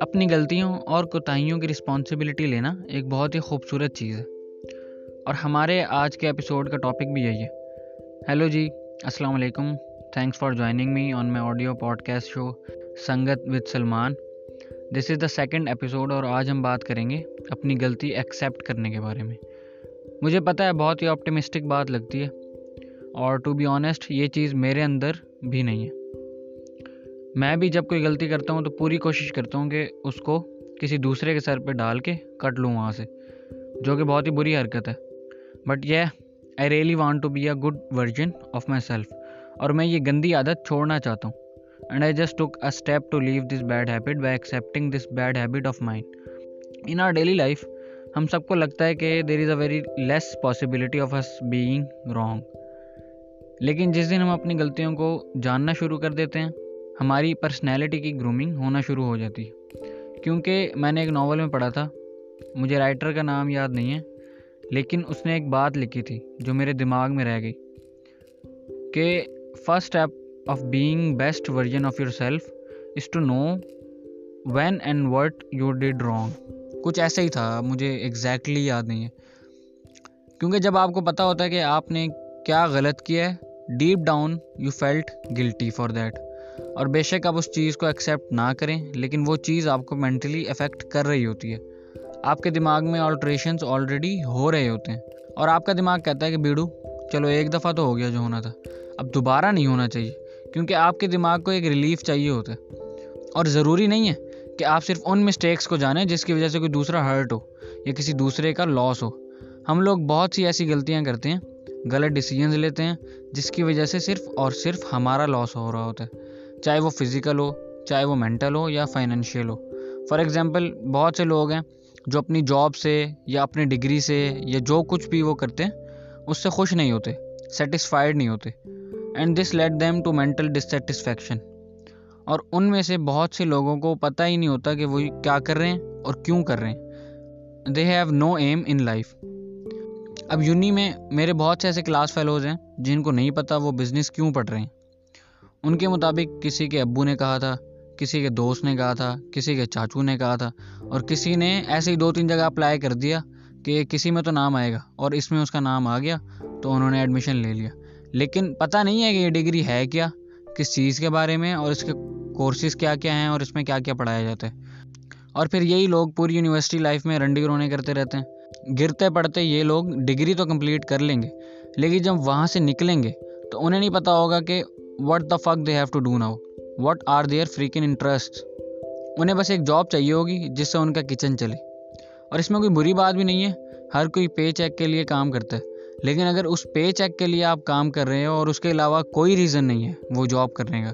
اپنی غلطیوں اور کوتاہیوں کی رسپانسبلٹی لینا ایک بہت ہی خوبصورت چیز ہے۔ اور ہمارے آج کے ایپیسوڈ کا ٹاپک بھی یہی ہے۔ ہیلو جی السلام علیکم۔ Thanks for joining me on my audio podcast show Sangat with Salman this is the second episode اور آج ہم بات کریں گے اپنی غلطی ایکسیپٹ کرنے کے بارے میں۔ مجھے پتہ ہے بہت ہی آپٹیمسٹک بات لگتی ہے۔ اور ٹو بی آنیسٹ یہ چیز میرے اندر بھی نہیں ہے۔ میں بھی جب کوئی غلطی کرتا ہوں تو پوری کوشش کرتا ہوں کہ اس کو کسی دوسرے کے سر پہ ڈال کے کٹ لوں وہاں سے، جو کہ بہت ہی بری حرکت ہے۔ بٹ یہ I really want to be a good version of myself اور میں یہ گندی عادت چھوڑنا چاہتا ہوں۔ And I just took a step to leave this bad habit by accepting this bad habit of mind in our daily life ہم سب کو لگتا ہے کہ there is a very less possibility of us being wrong لیکن جس دن ہم اپنی غلطیوں کو جاننا شروع کر دیتے ہیں، ہماری پرسنالٹی کی گرومنگ ہونا شروع ہو جاتی ہے۔ کیونکہ میں نے ایک ناول میں پڑھا تھا، مجھے رائٹر کا نام یاد نہیں ہے، لیکن اس نے ایک بات لکھی تھی جو میرے دماغ میں رہ گئی کہ first step of being best version of yourself is to know when and what you did wrong کچھ ایسا ہی تھا، مجھے ایگزیکٹلی یاد نہیں ہے۔ کیونکہ جب آپ کو پتہ ہوتا ہے کہ آپ نے کیا غلط کیا ہے؟ Deep down you felt guilty for that اور بے شک آپ اس چیز کو ایکسیپٹ نہ کریں، لیکن وہ چیز آپ کو مینٹلی افیکٹ کر رہی ہوتی ہے۔ آپ کے دماغ میں آلٹریشنس آلریڈی ہو رہے ہوتے ہیں۔ اور آپ کا دماغ کہتا ہے کہ بیڑو، چلو ایک دفعہ تو ہو گیا جو ہونا تھا۔ اب دوبارہ نہیں ہونا چاہیے، کیونکہ آپ کے دماغ کو ایک ریلیف چاہیے ہوتا ہے۔ اور ضروری نہیں ہے کہ آپ صرف ان مسٹیکس کو جانیں جس کی وجہ سے کوئی دوسرا ہرٹ ہو یا کسی دوسرے کا لاس ہو۔ ہم لوگ بہت سی ایسی غلطیاں کرتے ہیں غلط ڈیسیجنز لیتے ہیں، جس کی وجہ سے صرف اور صرف ہمارا لاس ہو رہا ہوتا ہے۔ چاہے وہ فزیکل ہو، چاہے وہ مینٹل ہو یا فائنینشیل ہو۔ فار ایگزامپل بہت سے لوگ ہیں جو اپنی جاب سے یا اپنی ڈگری سے یا جو کچھ بھی وہ کرتے ہیں، اس سے خوش نہیں ہوتے سیٹسفائڈ نہیں ہوتے۔ And this let them to mental dissatisfaction اور ان میں سے بہت سے لوگوں کو پتہ ہی نہیں ہوتا کہ وہ کیا کر رہے ہیں اور کیوں کر رہے ہیں۔ They have no aim in life اب یونی میں میرے بہت سے ایسے کلاس فیلوز ہیں جن کو نہیں پتہ وہ بزنس کیوں پڑھ رہے ہیں۔ ان کے مطابق کسی کے ابو نے کہا تھا، کسی کے دوست نے کہا تھا، کسی کے چاچو نے کہا تھا، اور کسی نے ایسے ہی دو تین جگہ اپلائی کر دیا کہ کسی میں تو نام آئے گا اور اس میں اس کا نام آ گیا تو انہوں نے ایڈمیشن لے لیا۔ لیکن پتہ نہیں ہے کہ یہ ڈگری ہے کیا، کس چیز کے بارے میں اور اس کے کورسز کیا کیا ہیں اور اس میں کیا کیا پڑھایا جاتا ہے اور پھر یہی لوگ پوری یونیورسٹی لائف میں رنڈی رونے کرتے رہتے ہیں۔ گرتے پڑتے یہ لوگ ڈگری تو کمپلیٹ کر لیں گے، لیکن جب وہاں سے نکلیں گے تو انہیں نہیں پتہ ہوگا کہ what the fuck they have to do now what are their freaking interest انہیں بس ایک جاب چاہیے ہوگی جس سے ان کا کچن چلے۔ اور اس میں کوئی بری بات بھی نہیں ہے، ہر کوئی پے چیک کے لیے کام کرتا ہے۔ لیکن اگر اس پے چیک کے لیے آپ کام کر رہے ہو اور اس کے علاوہ کوئی ریزن نہیں ہے وہ جاب کرنے کا،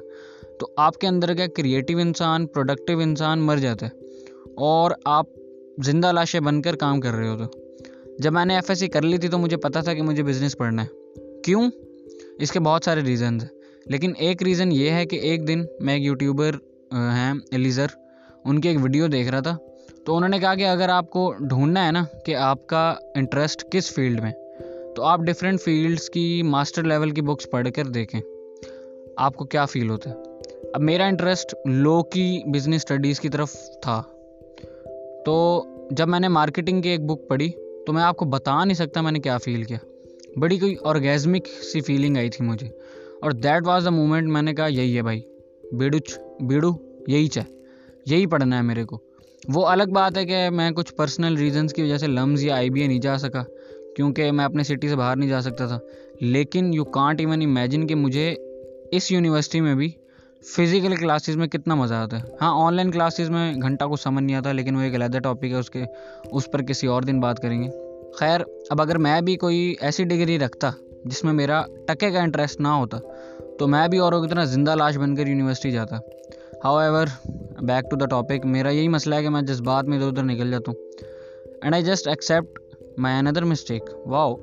تو آپ کے اندر کا کریٹیو انسان پروڈکٹیو انسان مر جاتا ہے۔ اور آپ زندہ لاشیں بن کر کام کر رہے ہو تو۔ جب میں نے ایف ایس سی کر لی تھی تو مجھے پتا تھا کہ مجھے بزنس پڑھنا ہے۔ کیوں؟ اس کے بہت سارے ریزنز ہیں۔ لیکن ایک ریزن یہ ہے کہ ایک دن میں ایک یوٹیوبر ہیں ایلیزر ان کی ایک ویڈیو دیکھ رہا تھا۔ تو انہوں نے کہا کہ اگر آپ کو ڈھونڈنا ہے نا کہ آپ کا انٹرسٹ کس فیلڈ میں، تو آپ ڈفرینٹ فیلڈس کی ماسٹر لیول کی بکس پڑھ کر دیکھیں۔ آپ کو کیا فیل ہوتا ہے؟ اب میرا انٹرسٹ لو کی بزنس اسٹڈیز کی طرف تھا۔ تو جب میں نے مارکیٹنگ کی ایک بک پڑھی تو میں آپ کو بتا نہیں سکتا میں نے کیا فیل کیا۔ بڑی کوئی آرگیزمک سی فیلنگ آئی تھی مجھے۔ اور دیٹ واز دا مومنٹ میں نے کہا، یہی ہے بھائی۔ بیڑوچ بیڑو، یہی چاہے یہی پڑھنا ہے میرے کو۔ وہ الگ بات ہے کہ میں کچھ پرسنل ریزنس کی وجہ سے لمز یا آئی بی اے نہیں جا سکا، کیونکہ میں اپنے سٹی سے باہر نہیں جا سکتا تھا۔ لیکن یو کانٹ ایون امیجن کہ مجھے اس یونیورسٹی میں بھی فزیکل کلاسز میں کتنا مزہ آتا ہے؟ ہاں آن لائن کلاسز میں گھنٹہ کو سمجھ نہیں آتا، لیکن وہ ایک علیحدہ ٹاپک ہے، اس کے اس پر کسی اور دن بات کریں گے۔ خیر، اب اگر میں بھی کوئی ایسی ڈگری رکھتا جس میں میرا ٹکے کا انٹرسٹ نہ ہوتا، تو میں بھی اوروں کی طرح زندہ لاش بن کر یونیورسٹی جاتا۔ However back to the topic میرا یہی مسئلہ ہے کہ میں جذبات میں ادھر ادھر نکل جاتا ہوں۔ And I just accept my another mistake wow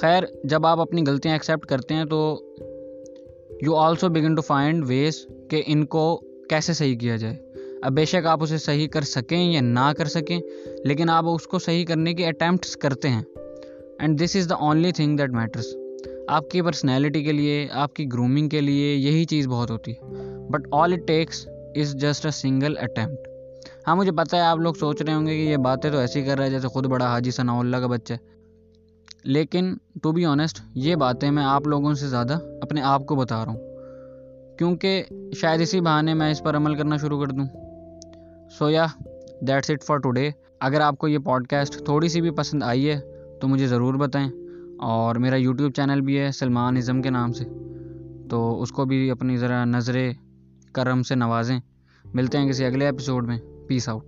خیر، جب آپ اپنی غلطیاں ایکسیپٹ کرتے ہیں تو you also begin to find ways کہ ان کو کیسے صحیح کیا جائے۔ اب بے شک آپ اسے صحیح کر سکیں یا نہ کر سکیں، لیکن آپ اس کو صحیح کرنے کی اٹیمپٹس کرتے ہیں۔ And this is the only thing that matters آپ کی پرسنالٹی کے لیے، آپ کی گرومنگ کے لیے یہی چیز بہت ہوتی ہے۔ But all it takes is just a single attempt ہاں مجھے پتہ ہے، آپ لوگ سوچ رہے ہوں گے کہ یہ باتیں تو ایسی کر رہا ہے جیسے خود بڑا حاجی ثناء اللہ کا بچہ ہے۔ لیکن ٹو بی آنیسٹ، یہ باتیں میں آپ لوگوں سے زیادہ اپنے آپ کو بتا رہا ہوں۔ کیونکہ شاید اسی بہانے میں اس پر عمل کرنا شروع کر دوں۔ سو یا دیٹس اٹ فار ٹوڈے اگر آپ کو یہ پوڈ کاسٹ تھوڑی سی بھی پسند آئی ہے، تو مجھے ضرور بتائیں۔ اور میرا یوٹیوب چینل بھی ہے سلمان ازم کے نام سے۔ تو اس کو بھی اپنی ذرا نظر کرم سے نوازیں۔ ملتے ہیں کسی اگلے ایپیسوڈ میں. پیس آؤٹ